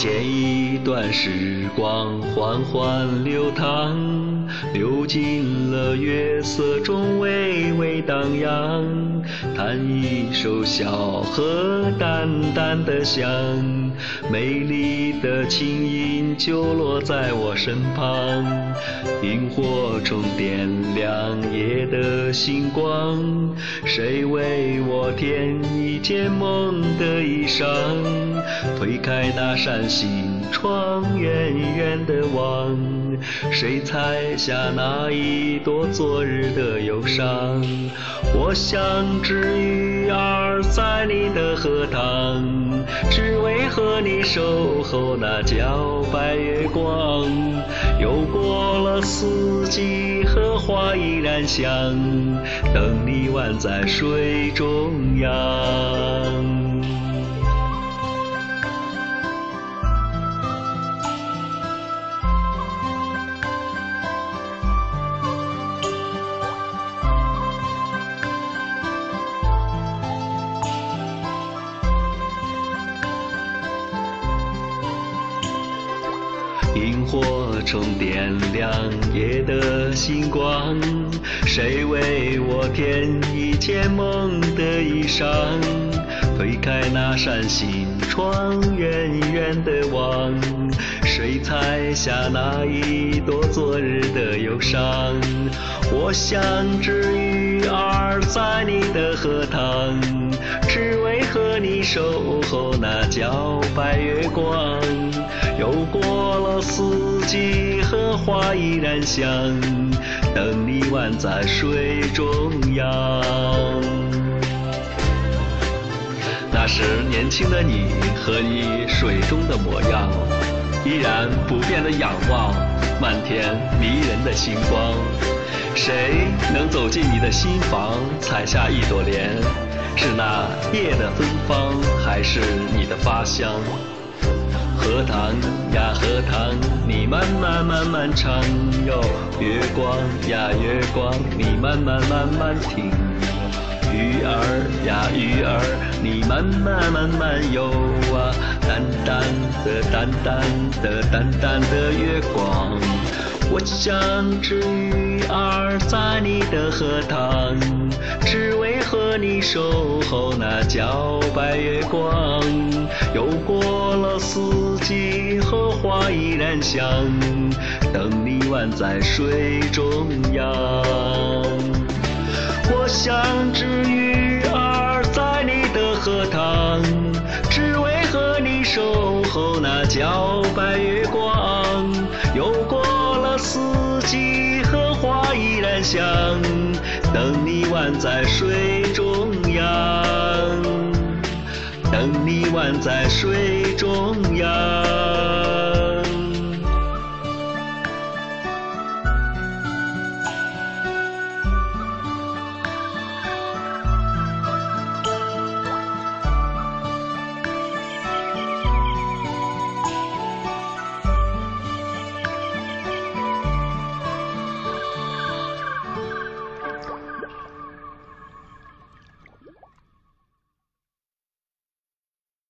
剪一段时光缓缓流淌，流进了月色中微微荡漾。弹一首小河淡淡的香，美丽的琴音就落在我身旁。萤火虫点亮夜的星光，谁为我添一件梦的衣裳？推开那扇心窗，远远的望，谁采下那一朵昨日的忧伤？我像只鱼儿在你的荷塘，只为和你守候那皎白月光。又过了四季，荷花依然香，等你宛在水中央。萤火虫点亮夜的星光，谁为我添一件梦的衣裳？推开那扇心窗，远远的望，谁采下那一朵昨日的忧伤？我像只鱼儿在你的荷塘，只为和你守候那皎白月光。又过四季，荷花依然香，等你宛在水中央。那时年轻的你和你水中的模样，依然不变的仰望漫天迷人的星光。谁能走进你的心房，采下一朵莲？是那夜的芬芳，还是你的发香？荷塘呀荷塘，你慢慢慢慢唱哟。月光呀月光，你慢慢慢慢听。鱼儿呀鱼儿，你慢慢慢慢游啊。淡淡的淡淡的淡淡的月光，我像只鱼儿在你的荷塘，只为和你守候那皎白月光。又过了四荷花依然香，等你宛在水中央。我像只鱼儿在你的荷塘，只为和你守候那皎白月光。又过了四季，荷花依然香，等你宛在水中央。等你宛在水中央。